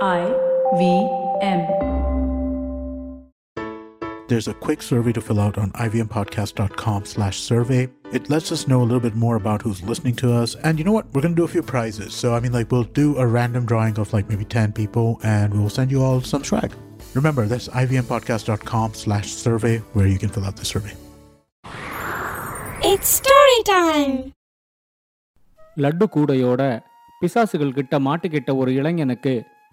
I V M. There's a quick survey to fill out on ivmpodcast.com slash survey. It lets us know a little bit more about who's listening to us. And you know what? We're going to do a few prizes. So, I mean, like, we'll do a random drawing of like maybe 10 people and we'll send you all some swag. Remember, that's ivmpodcast.com slash survey where you can fill out the survey. It's story time. Laddu கூடையோட பிசாசுகள் கிட்ட மாட்டிக்கிட்ட ஒரு இளைஞனுக்கு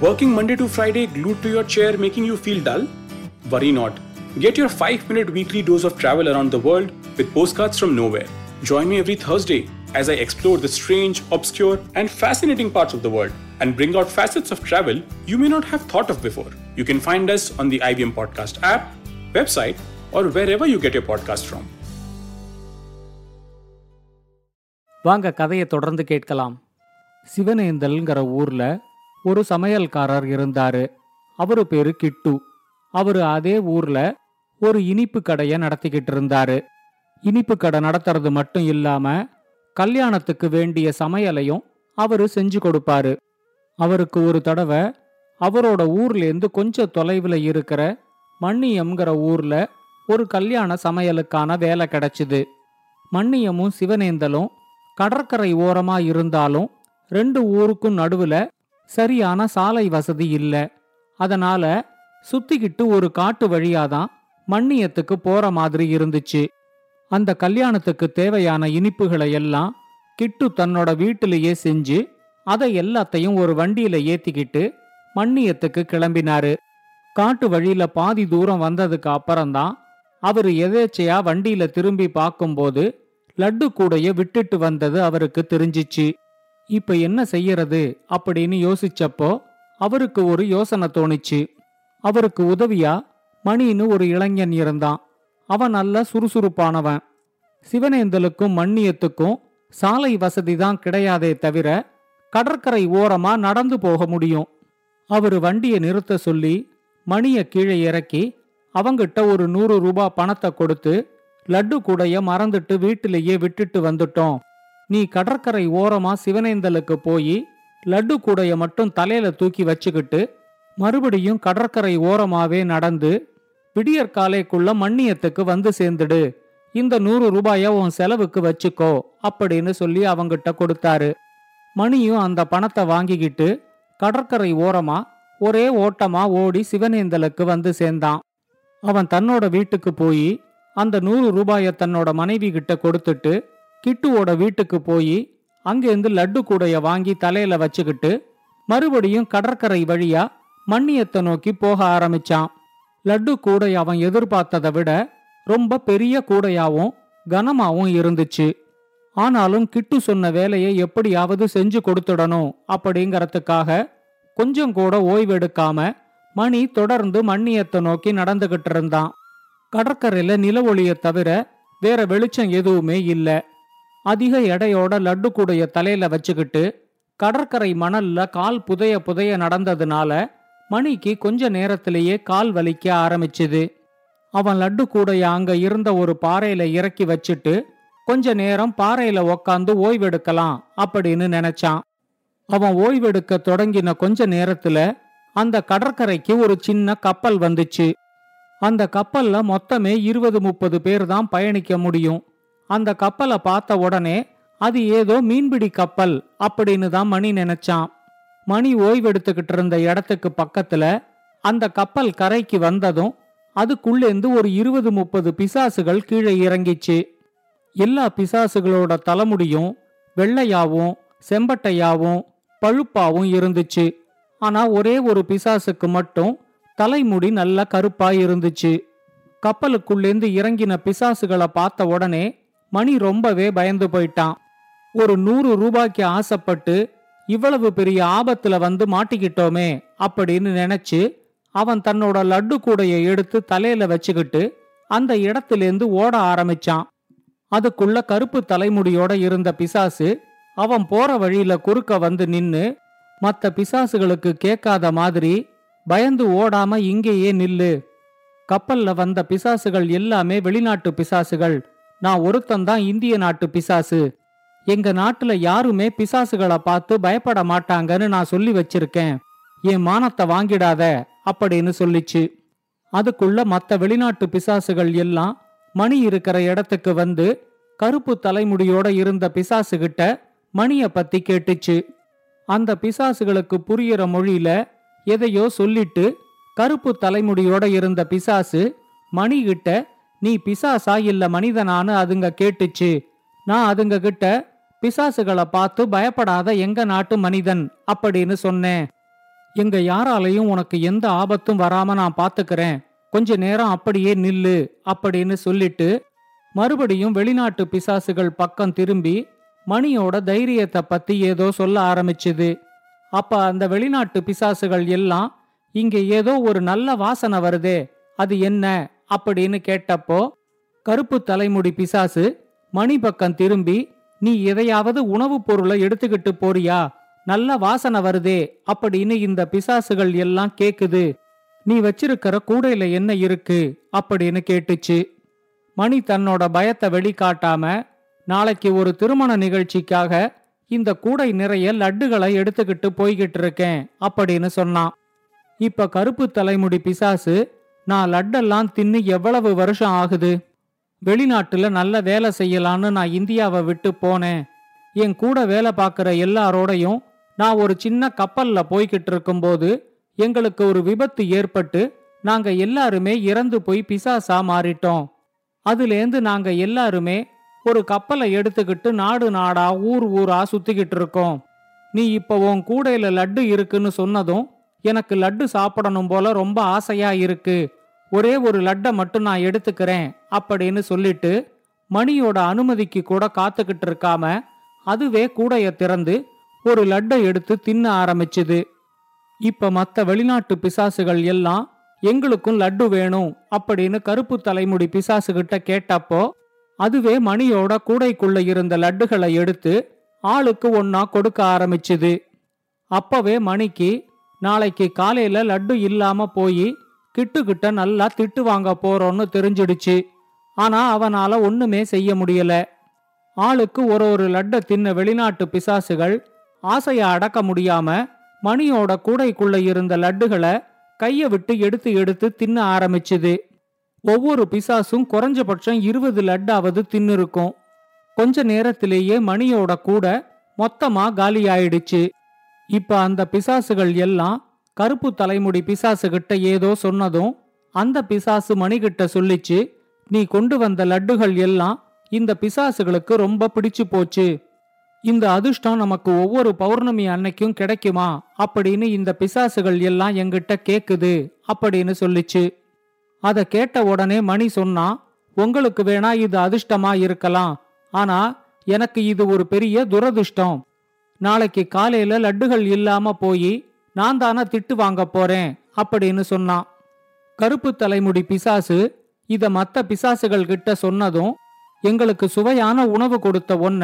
Working Monday to Friday glued to your chair making you feel dull? Worry not. Get your 5 minute weekly dose of travel around the world with postcards from nowhere. Join me every Thursday as I explore the strange, obscure, and fascinating parts of the world and bring out facets of travel you may not have thought of before. You can find us on the IBM Podcast app, website, or wherever you get your podcast from. வாங்க கதையை தொடர்ந்து கேட்கலாம் சிவனேந்தல்ங்கிற ஊர்ல ஒரு சமையல்காரர் இருந்தாரு. அவரு பேரு கிட்டு. அவரு அதே ஊர்ல ஒரு இனிப்பு கடையை நடத்திக்கிட்டு இருந்தாரு. இனிப்பு கடை நடத்துறது மட்டும் இல்லாம கல்யாணத்துக்கு வேண்டிய சமையலையும் அவரு செஞ்சு கொடுப்பாரு. அவருக்கு ஒரு தடவை அவரோட ஊர்லேருந்து கொஞ்சம் தொலைவில் இருக்கிற மண்ணியம்ங்கிற ஊர்ல ஒரு கல்யாண சமையலுக்கான வேலை கிடைச்சிது. மண்ணியமும் சிவனேந்தலும் கடற்கரை ஓரமா இருந்தாலும் ரெண்டு ஊருக்கும் நடுவுல சரியான சாலை வசதி இல்ல. அதனால சுத்திக்கிட்டு ஒரு காட்டு வழியாதான் மண்ணியத்துக்கு போற மாதிரி இருந்துச்சு. அந்த கல்யாணத்துக்கு தேவையான இனிப்புகளை எல்லாம் கிட்டு தன்னோட வீட்டிலேயே செஞ்சு அதை எல்லாத்தையும் ஒரு வண்டியில ஏத்திக்கிட்டு மண்ணியத்துக்கு கிளம்பினாரு. காட்டு வழியில பாதி தூரம் வந்ததுக்கு அப்புறம்தான் அவர் எதேச்சையா வண்டியில திரும்பி பார்க்கும்போது லட்டு கூடைய விட்டுட்டு வந்தது அவருக்கு தெரிஞ்சிச்சு. இப்ப என்ன செய்யறது அப்படின்னு யோசிச்சப்போ அவருக்கு ஒரு யோசனை தோணுச்சு. அவருக்கு உதவியா? மணின்னு ஒரு இளைஞன் இருந்தான். அவன் நல்ல சுறுசுறுப்பானவன். சிவனேந்தலுக்கும் மண்ணியத்துக்கும் சாலை வசதி தான் கிடையாதே தவிர கடற்கரை ஓரமா நடந்து போக முடியும். அவரு வண்டியை நிறுத்த சொல்லி மணிய கீழே இறக்கி அவங்கிட்ட ஒரு நூறு ரூபா பணத்தை கொடுத்து லட்டு கூடைய மறந்துட்டு வீட்டிலேயே விட்டுட்டு வந்துட்டோம். நீ கடற்கரை ஓரமா சிவனேந்தலுக்கு போய் லட்டு கூடைய மட்டும் தலையில தூக்கி வச்சுக்கிட்டு மறுபடியும் கடற்கரை ஓரமாவே நடந்து விடியற்காலைக்குள்ள மண்ணியத்துக்கு வந்து சேர்ந்துடு. இந்த நூறு ரூபாய உன் செலவுக்கு வச்சுக்கோ அப்படின்னு சொல்லி அவங்கிட்ட கொடுத்தாரு. மணியும் அந்த பணத்தை வாங்கிக்கிட்டு கடற்கரை ஓரமா ஒரே ஓட்டமா ஓடி சிவனேந்தலுக்கு வந்து சேர்ந்தான். அவன் தன்னோட வீட்டுக்கு போய் அந்த நூறு ரூபாய தன்னோட மனைவி கிட்ட கொடுத்துட்டு கிட்டுவோட வீட்டுக்கு போய் அங்கேருந்து லட்டு கூடைய வாங்கி தலையில வச்சுக்கிட்டு மறுபடியும் கடற்கரை வழியா மண்ணியத்தை நோக்கி போக ஆரம்பிச்சான். லட்டு கூடை அவன் எதிர்பார்த்ததை விட ரொம்ப பெரிய கூடையாவும் கனமாவும் இருந்துச்சு. ஆனாலும் கிட்டு சொன்ன வேலையை எப்படியாவது செஞ்சு கொடுத்துடணும் அப்படிங்கறதுக்காக கொஞ்சம் கூட ஓய்வெடுக்காம மணி தொடர்ந்து மண்ணியத்தை நோக்கி நடந்துகிட்டு இருந்தான். கடற்கரையில நில ஒளிய தவிர வேற வெளிச்சம் எதுவுமே இல்லை. அதிக எடையோட லட்டு கூடைய தலையில வச்சுக்கிட்டு கடற்கரை மணல்ல கால் புதைய புதைய நடந்ததுனால மணிக்கு கொஞ்ச நேரத்திலேயே கால் வலிக்க ஆரம்பிச்சுது. அவன் லட்டு கூடைய அங்க இருந்த ஒரு பாறையில இறக்கி வச்சுட்டு கொஞ்ச நேரம் பாறையில உக்காந்து ஓய்வெடுக்கலாம் அப்படின்னு நினைச்சான். அவன் ஓய்வெடுக்க தொடங்கின கொஞ்ச நேரத்துல அந்த கடற்கரைக்கு ஒரு சின்ன கப்பல் வந்துச்சு. அந்த கப்பல்ல மொத்தமே இருபது முப்பது பேர் தான் பயணிக்க முடியும். அந்த கப்பலை பார்த்த உடனே அது ஏதோ மீன்பிடி கப்பல் அப்படின்னு தான் மணி நினைச்சான். மணி ஓய்வெடுத்துக்கிட்டு இருந்த இடத்துக்கு பக்கத்துல அந்த கப்பல் கரைக்கு வந்ததும் அதுக்குள்ளேந்து ஒரு இருபது முப்பது பிசாசுகள் கீழே இறங்கிச்சு. எல்லா பிசாசுகளோட தலைமுடியும் வெள்ளையாவும் செம்பட்டையாவும் பழுப்பாவும் இருந்துச்சு. ஆனா ஒரே ஒரு பிசாசுக்கு மட்டும் தலைமுடி நல்ல கருப்பா இருந்துச்சு. கப்பலுக்குள்ளேந்து இறங்கின பிசாசுகளை பார்த்த உடனே மணி ரொம்பவே பயந்து போயிட்டான். ஒரு நூறு ரூபாய்க்கு ஆசைப்பட்டு இவ்வளவு பெரிய ஆபத்துல வந்து மாட்டிக்கிட்டோமே அப்படின்னு நினைச்சு அவன் தன்னோட லட்டு கூடைய எடுத்து தலையில வச்சுக்கிட்டு அந்த இடத்திலேருந்து ஓட ஆரம்பிச்சான். அதுக்குள்ள கருப்பு தலைமுடியோட இருந்த பிசாசு அவன் போற வழியில குறுக்க வந்து நின்னு மற்ற பிசாசுகளுக்கு கேட்காத மாதிரி பயந்து ஓடாம இங்கேயே நில்லு. கப்பல்ல வந்த பிசாசுகள் எல்லாமே வெளிநாட்டு பிசாசுகள். நான் ஒருத்தன்தான் இந்திய நாட்டு பிசாசு. எங்க நாட்டுல யாருமே பிசாசுகளை பார்த்து பயப்பட மாட்டாங்கன்னு நான் சொல்லி வச்சிருக்கேன். என் மானத்தை வாங்கிடாத அப்படின்னு சொல்லிச்சு. அதுக்குள்ள மற்ற வெளிநாட்டு பிசாசுகள் எல்லாம் மணி இருக்கிற இடத்துக்கு வந்து கருப்பு தலைமுடியோட இருந்த பிசாசுகிட்ட மணிய பத்தி கேட்டுச்சு. அந்த பிசாசுகளுக்கு புரியிற மொழியில எதையோ சொல்லிட்டு கருப்பு தலைமுடியோட இருந்த பிசாசு மணிகிட்ட நீ பிசாசா இல்ல மனிதனானு அதுங்க கேட்டுச்சு. நான் அதுங்க கிட்ட பிசாசுகளை பார்த்து பயப்படாத எங்க நாட்டு மனிதன்? அப்படின்னு சொன்னேன். எங்க யாராலையும் உனக்கு எந்த ஆபத்தும் வராம நான் பாத்துக்கிறேன். கொஞ்ச நேரம் அப்படியே நில்லு அப்படின்னு சொல்லிட்டு மறுபடியும் வெளிநாட்டு பிசாசுகள் பக்கம் திரும்பி மணியோட தைரியத்தை பத்தி ஏதோ சொல்ல ஆரம்பிச்சுது. அப்ப அந்த வெளிநாட்டு பிசாசுகள் எல்லாம் இங்க ஏதோ ஒரு நல்ல வாசனை வருதே அது என்ன? அப்படின்னு கேட்டப்போ கருப்பு தலைமுடி பிசாசு மணி பக்கம் திரும்பி நீ எதையாவது உணவுப் பொருளை எடுத்துக்கிட்டு போறியா? நல்ல வாசனை வருதே அப்படின்னு இந்த பிசாசுகள் எல்லாம் கேக்குது. நீ வச்சிருக்கிற கூடையில என்ன இருக்கு? அப்படின்னு கேட்டுச்சு. மணி தன்னோட பயத்தை வெளிக்காட்டாம நாளைக்கு ஒரு திருமண நிகழ்ச்சிக்காக இந்த கூடை நிறைய லட்டுகளை எடுத்துக்கிட்டு போய்கிட்டு இருக்கேன் அப்படின்னு சொன்னான். இப்ப கருப்பு தலைமுடி பிசாசு நான் லட்டெல்லாம் தின்னு எவ்வளவு வருஷம் ஆகுது? வெளிநாட்டுல நல்ல வேலை செய்யலான்னு நான் இந்தியாவை விட்டு போனேன். என் கூட வேலை பார்க்குற எல்லாரோடையும் நான் ஒரு சின்ன கப்பல்ல போய்கிட்டு இருக்கும்போது எங்களுக்கு ஒரு விபத்து ஏற்பட்டு நாங்க எல்லாருமே இறந்து போய் பிசாசா மாறிட்டோம். அதுலேருந்து நாங்க எல்லாருமே ஒரு கப்பலை எடுத்துக்கிட்டு நாடு நாடா ஊர் ஊரா சுத்திக்கிட்டு இருக்கோம். நீ இப்போ உன் கூடையில லட்டு இருக்குன்னு சொன்னதும் எனக்கு லட்டு சாப்பிடணும் போல ரொம்ப ஆசையா இருக்கு. ஒரே ஒரு லட்டை மட்டும் நான் எடுத்துக்கிறேன் அப்படின்னு சொல்லிட்டு மணியோட அனுமதிக்கு கூட காத்துக்கிட்டு இருக்காம அதுவே கூடைய திறந்து ஒரு லட்டை எடுத்து தின்ன ஆரம்பிச்சுது. இப்ப மத்த வெளிநாட்டு பிசாசுகள் எல்லாம் எங்களுக்கும் லட்டு வேணும் அப்படின்னு கருப்பு தலைமுடி பிசாசுகிட்ட கேட்டப்போ அதுவே மணியோட கூடைக்குள்ள இருந்த லட்டுகளை எடுத்து ஆளுக்கு ஒன்னா கொடுக்க ஆரம்பிச்சுது. அப்பவே மணிக்கு நாளைக்கு காலையில லட்டு இல்லாம போய் கிட்டுக்கிட்ட நல்லா திட்டு வாங்க போறோம்னு தெரிஞ்சிடுச்சு. ஆனா அவனால ஒண்ணுமே செய்ய முடியல. ஆளுக்கு ஒரு ஒரு லட்டை தின்ன வெளிநாட்டு பிசாசுகள் ஆசைய அடக்க முடியாம மணியோட கூடைக்குள்ள இருந்த லட்டுகளை கைய விட்டு எடுத்து எடுத்து தின்ன ஆரம்பிச்சுது. ஒவ்வொரு பிசாசும் குறைஞ்சபட்சம் இருபது லட்டாவது தின்னுருக்கும். கொஞ்ச நேரத்திலேயே மணியோட கூட மொத்தமா காலியாயிடுச்சு. இப்ப அந்த பிசாசுகள் எல்லாம் கருப்பு தலைமுடி பிசாசுகிட்ட ஏதோ சொன்னதும் அந்த பிசாசு மணிகிட்ட சொல்லிச்சு நீ கொண்டு வந்த லட்டுகள் எல்லாம் இந்த பிசாசுகளுக்கு ரொம்ப பிடிச்சு போச்சு. இந்த அதிர்ஷ்டம் நமக்கு ஒவ்வொரு பௌர்ணமி அன்னைக்கும் கிடைக்குமா? அப்படின்னு இந்த பிசாசுகள் எல்லாம் எங்கிட்ட கேக்குது அப்படின்னு சொல்லிச்சு. அத கேட்ட உடனே மணி சொன்னா உங்களுக்கு வேணா இது அதிர்ஷ்டமா இருக்கலாம். ஆனா எனக்கு இது ஒரு பெரிய துரதிர்ஷ்டம். நாளைக்கு காலையில லட்டுகள் இல்லாம போய் நான் தானா திட்டு வாங்க போறேன் அப்படின்னு சொன்னான். கருப்பு தலைமுடி பிசாசு இத மத்த பிசாசுகள் கிட்ட சொன்னதும் எங்களுக்கு சுவையான உணவு கொடுத்த ஒன்ன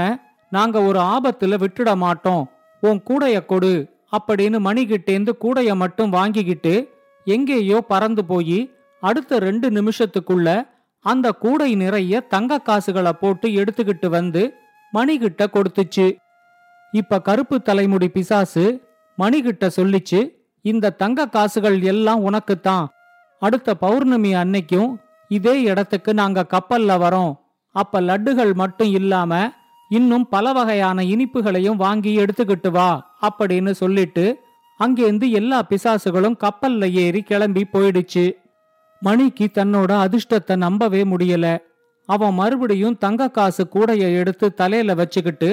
நாங்க ஒரு ஆபத்துல விட்டுட மாட்டோம். உன் கூடைய கொடு அப்படின்னு மணிகிட்டேந்து கூடைய மட்டும் வாங்கிக்கிட்டு எங்கேயோ பறந்து போய் அடுத்த ரெண்டு நிமிஷத்துக்குள்ள அந்த கூடை நிறைய தங்க காசுகளை போட்டு எடுத்துக்கிட்டு வந்து மணிகிட்ட கொடுத்துச்சு. இப்ப கருப்பு தலைமுடி பிசாசு மணிகிட்ட சொல்லிச்சு இந்த தங்க காசுகள் எல்லாம் உனக்குத்தான். அடுத்த பௌர்ணமி அன்னைக்கும் இதே இடத்துக்கு நாங்க கப்பல்ல வரோம். அப்ப லட்டுகள் மட்டும் இல்லாம இன்னும் பல வகையான இனிப்புகளையும் வாங்கி எடுத்துக்கிட்டு வா அப்படின்னு சொல்லிட்டு அங்கேருந்து எல்லா பிசாசுகளும் கப்பல்ல ஏறி கிளம்பி போயிடுச்சு. மணிக்கு தன்னோட அதிர்ஷ்டத்தை நம்பவே முடியல. அவன் மறுபடியும் தங்க காசு கூடைய எடுத்து தலையில வச்சுக்கிட்டு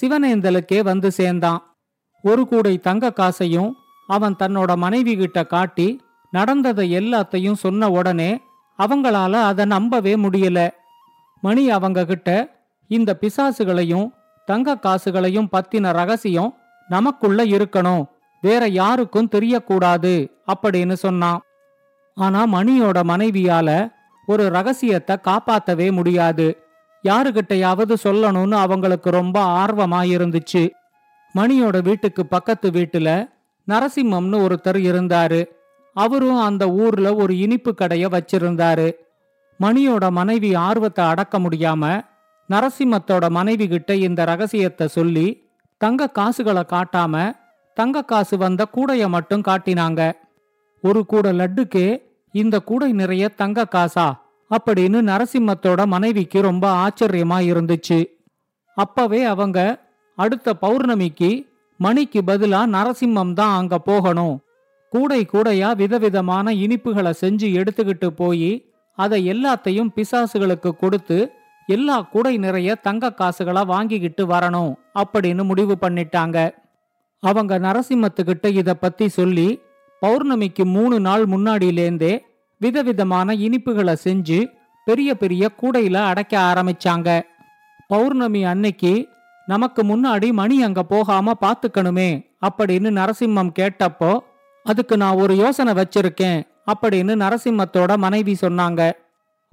சிவனேந்தலுக்கே வந்து சேர்ந்தான். ஒரு கூடை தங்க காசையும் அவன் தன்னோட மனைவி கிட்ட காட்டி நடந்ததை எல்லாத்தையும் சொன்ன உடனே அவங்களால அதை நம்பவே முடியல. மணி அவங்க கிட்ட இந்த பிசாசுகளையும் தங்க காசுகளையும் பத்தின ரகசியம் நமக்குள்ள இருக்கணும். வேற யாருக்கும் தெரியக்கூடாது அப்படின்னு சொன்னான். ஆனா மணியோட மனைவியால ஒரு ரகசியத்தை காப்பாத்தவே முடியாது. யாருகிட்டையாவது சொல்லணும்னு அவங்களுக்கு ரொம்ப ஆர்வமா இருந்துச்சு. மணியோட வீட்டுக்கு பக்கத்து வீட்டுல நரசிம்மம்னு ஒருத்தர் இருந்தாரு. அவரும் அந்த ஊர்ல ஒரு இனிப்பு கடைய வச்சிருந்தாரு. மணியோட மனைவி ஆர்வத்தை அடக்க முடியாம நரசிம்மத்தோட மனைவி கிட்ட இந்த ரகசியத்தை சொல்லி தங்க காசுகளை காட்டாம தங்க காசு வந்த கூடைய மட்டும் காட்டினாங்க. ஒரு கூட லட்டுக்கே இந்த கூடை நிறைய தங்க காசா? அப்படின்னு நரசிம்மத்தோட மனைவிக்கு ரொம்ப ஆச்சரியமா இருந்துச்சு. அப்பவே அவங்க அடுத்த பௌர்ணமிக்கு மணிக்கு பதிலா நரசிம்மம் தான் அங்க போகணும். கூடை கூடையா விதவிதமான இனிப்புகளை செஞ்சு எடுத்துக்கிட்டு போய் அதை எல்லாத்தையும் பிசாசுகளுக்கு கொடுத்து எல்லா கூடை நிறைய தங்க காசுகளா வாங்கிக்கிட்டு வரணும் அப்படின்னு முடிவு பண்ணிட்டாங்க. அவங்க நரசிம்மத்துக்கிட்ட இத பத்தி சொல்லி பௌர்ணமிக்கு மூணு நாள் முன்னாடியிலேந்தே விதவிதமான இனிப்புகளை செஞ்சு பெரிய பெரிய கூடையில அடைக்க ஆரம்பிச்சாங்க. பௌர்ணமி அன்னைக்கு நமக்கு முன்னாடி மணி அங்க போகாம பாத்துக்கணுமே அப்படின்னு நரசிம்மம் கேட்டப்போ அதுக்கு நான் ஒரு யோசனை வச்சிருக்கேன் அப்படின்னு நரசிம்மத்தோட மனைவி சொன்னாங்க.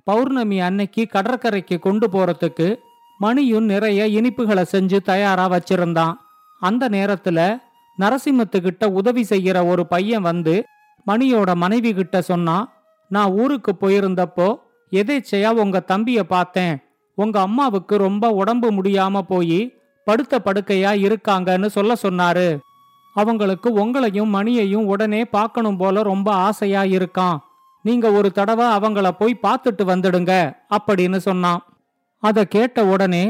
பௌர்ணமி அன்னைக்கு கடற்கரைக்கு கொண்டு போறதுக்கு மணியும் நிறைய இனிப்புகளை செஞ்சு தயாரா வச்சிருந்தான். அந்த நேரத்துல நரசிம்மத்துக்கிட்ட உதவி செய்யற ஒரு பையன் வந்து மணியோட மனைவி கிட்ட சொன்னான் நான் ஊருக்கு போயிருந்தப்போ எதேச்சையா உங்க தம்பிய பார்த்தேன். உங்க அம்மாவுக்கு ரொம்ப உடம்பு முடியாம போய் படுத்த படுக்கையா இருக்காங்கன்னு சொல்ல சொன்னாரு. அவங்களுக்கு உங்களையும் மணியையும் உடனே பார்க்கணும் போல ரொம்ப ஆசையா இருக்கான். நீங்க ஒரு தடவை அவங்கள போய் பார்த்துட்டு வந்துடுங்க அப்படின்னு சொன்னான். அதை கேட்ட உடனே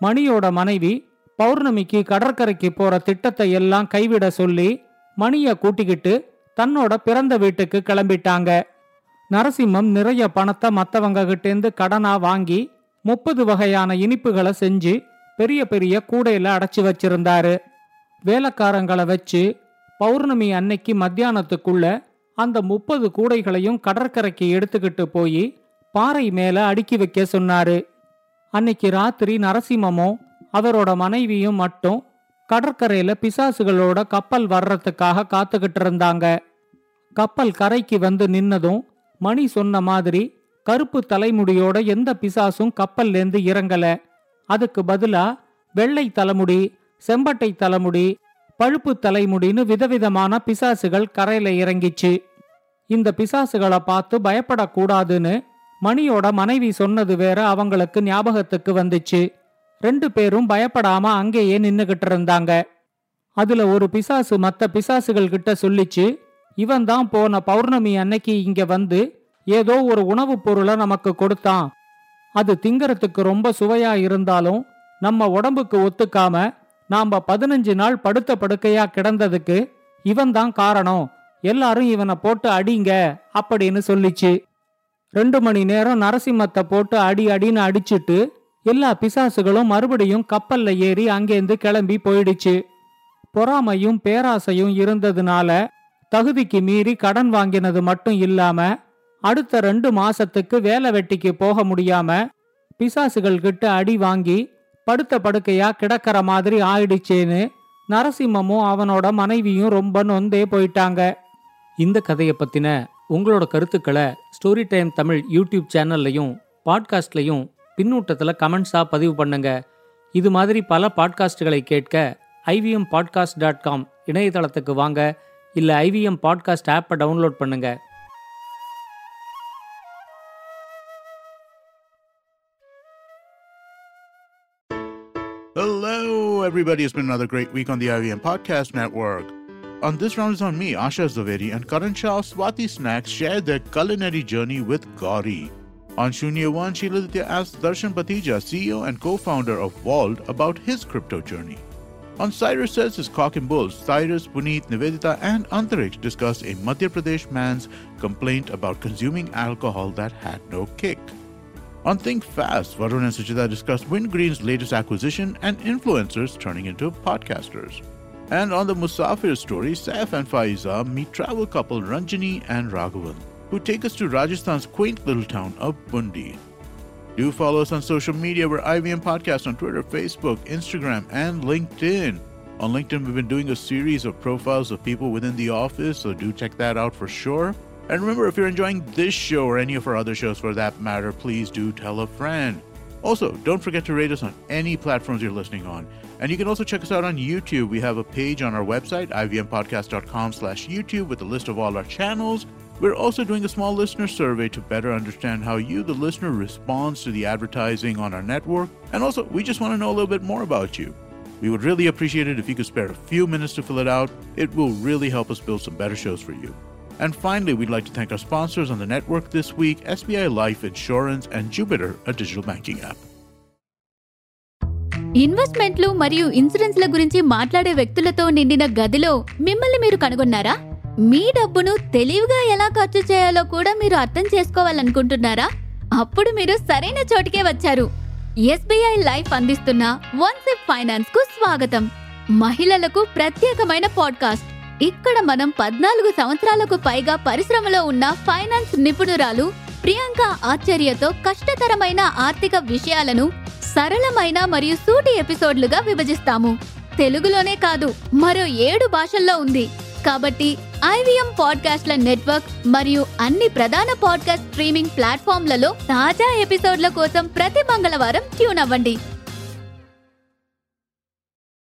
மணியோட மனைவி பௌர்ணமிக்கு கடற்கரைக்கு போற திட்டத்தை எல்லாம் கைவிட சொல்லி மணிய கூட்டிக்கிட்டு தன்னோட பிறந்த வீட்டுக்கு கிளம்பிட்டாங்க. நரசிம்மம் நிறைய பணத்தை மத்தவங்க கிட்டேந்து கடனா வாங்கி முப்பது வகையான இனிப்புகளை செஞ்சு பெரிய பெரிய கூடையில அடைச்சி வச்சிருந்தாரு. வேலைக்காரங்களை வச்சு பௌர்ணமி அன்னைக்கு மத்தியானத்துக்குள்ள அந்த முப்பது கூடைகளையும் கடற்கரைக்கு எடுத்துக்கிட்டு போய் பாறை மேல அடுக்கி வைக்க சொன்னாரு. அன்னைக்கு ராத்திரி நரசிம்மமும் அவரோட மனைவியும் மட்டும் கடற்கரையில பிசாசுகளோட கப்பல் வர்றதுக்காக காத்துக்கிட்டு இருந்தாங்க. கப்பல் கரைக்கு வந்து நின்னதும் மணி சொன்ன மாதிரி கருப்பு தலைமுடியோட எந்த பிசாசும் கப்பல்லேருந்து இறங்கல. அதுக்கு பதிலா வெள்ளை தலைமுடி செம்பட்டை தலைமுடி பழுப்பு தலைமுடின்னு விதவிதமான பிசாசுகள் கரையில இறங்கிச்சு. இந்த பிசாசுகளை பார்த்து பயப்படக்கூடாதுன்னு மணியோட மனைவி சொன்னது வேற அவங்களுக்கு ஞாபகத்துக்கு வந்துச்சு. ரெண்டு பேரும் பயப்படாம அங்கேயே நின்னுகிட்டு இருந்தாங்க. அதுல ஒரு பிசாசு மத்த பிசாசுகள் கிட்ட சொல்லிச்சு இவன் தான் போன பௌர்ணமி அன்னைக்கு இங்க வந்து ஏதோ ஒரு உணவுப் பொருளை நமக்கு கொடுத்தான். அது திங்கறதுக்கு ரொம்ப சுவையா இருந்தாலும் நம்ம உடம்புக்கு ஒத்துக்காம நாம பதினஞ்சு நாள் படுத்த படுக்கையா கிடந்ததுக்கு இவன் தான் காரணம். எல்லாரும் இவனை போட்டு அடிங்க அப்படின்னு சொல்லிச்சு. ரெண்டு மணி நேரம் நரசிம்மத்தை போட்டு அடி அடின்னு அடிச்சிட்டு எல்லா பிசாசுகளும் மறுபடியும் கப்பல்ல ஏறி அங்கேருந்து கிளம்பி போயிடுச்சு. பொறாமையும் பேராசையும் இருந்ததுனால தகுதிக்கு மீறி கடன் வாங்கினது மட்டும் இல்லாம அடுத்த ரெண்டு மாசத்துக்கு வேலை வெட்டிக்கு போக முடியாம பிசாசுகள் கிட்ட அடி வாங்கி படுத்த படுக்கையா கிடக்கிற மாதிரி ஆயிடுச்சேன்னு நரசிம்மமும் அவனோட மனைவியும் ரொம்ப நொந்தே போயிட்டாங்க. இந்த கதையை பத்தின உங்களோட கருத்துக்களை ஸ்டோரி டைம் தமிழ் யூடியூப் சேனல்லையும் பாட்காஸ்ட்லையும் பின்னூட்டத்தில் கமெண்ட்ஸாக பதிவு பண்ணுங்க. இது மாதிரி பல பாட்காஸ்டுகளை கேட்க ஐவிஎம் பாட்காஸ்ட் டாட் காம் இணையதளத்துக்கு வாங்க. இல்லை ஐவிஎம் பாட்காஸ்ட் ஆப்பை டவுன்லோட் பண்ணுங்கள் everybody. It's been another great week on the IVM Podcast Network. On this round is on me, Asha Zaveri, and Karan Shah Swati Snacks shared their culinary journey with Gauri. On Shunya One, Shiladitya asked Darshan Patija, CEO and co-founder of Vault, about his crypto journey. On Cyrus Says His Cock and Bulls, Cyrus, Puneet, Nivedita, and Antariksh discussed a Madhya Pradesh man's complaint about consuming alcohol that had no kick. On Think Fast, Varun and Suchita discussed Windgreen's latest acquisition and influencers turning into podcasters. And on the Musafir story, Saif and Faiza meet travel couple Ranjani and Raghavan, who take us to Rajasthan's quaint little town of Bundi. Do follow us on social media. We're IVM Podcast on Twitter, Facebook, Instagram, and LinkedIn. On LinkedIn, we've been doing a series of profiles of people within the office, so do check that out for sure. And remember, if you're enjoying this show or any of our other shows for that matter, please do tell a friend. Also, don't forget to rate us on any platforms you're listening on. And you can also check us out on YouTube. We have a page on our website, ivmpodcast.com slash YouTube, with a list of all our channels. We're also doing a small listener survey to better understand how you, the listener, responds to the advertising on our network. And also, we just want to know a little bit more about you. We would really appreciate it if you could spare a few minutes to fill it out. It will really help us build some better shows for you. And finally, we'd like to thank our sponsors on the network this week SBI Life Insurance and Jupiter, a digital banking app. ఇన్వెస్ట్మెంట్లు మరియు ఇన్సూరెన్స్ల గురించి మాట్లాడే వ్యక్తులతో నిండిన గదిలో మిమ్మల్ని మీరు కనుగొన్నారా? మీ డబ్బును తెలివిగా ఎలా ఖర్చు చేయాలో కూడా మీరు అర్థం చేసుకోవాలనుకుంటున్నారా? అప్పుడు మీరు సరైన చోటికే వచ్చారు. ఎస్బీఐ లైఫ్ అందిస్తున్న వన్ సిప్ ఫైనాన్స్కు స్వాగతం. మహిళలకు ప్రత్యేకమైన పాడ్కాస్ట్. ఇక్కడ మనం పద్నాలుగు సంవత్సరాలకు పైగా పరిశ్రమలో ఉన్న ఫైనాన్స్ నిపుణురాలు ప్రియాంక ఆశ్చర్యతో కష్టతరమైన ఆర్థిక విషయాలను సరళమైన మరియు సూటి ఎపిసోడ్లుగా విభజిస్తాము. తెలుగులోనే కాదు మరో ఏడు భాషల్లో ఉంది. కాబట్టి ఐవీఎం పాడ్కాస్ట్ల నెట్వర్క్ మరియు అన్ని ప్రధాన పాడ్కాస్ట్ స్ట్రీమింగ్ ప్లాట్ఫామ్లలో తాజా ఎపిసోడ్ల కోసం ప్రతి మంగళవారం ట్యూన్ అవ్వండి.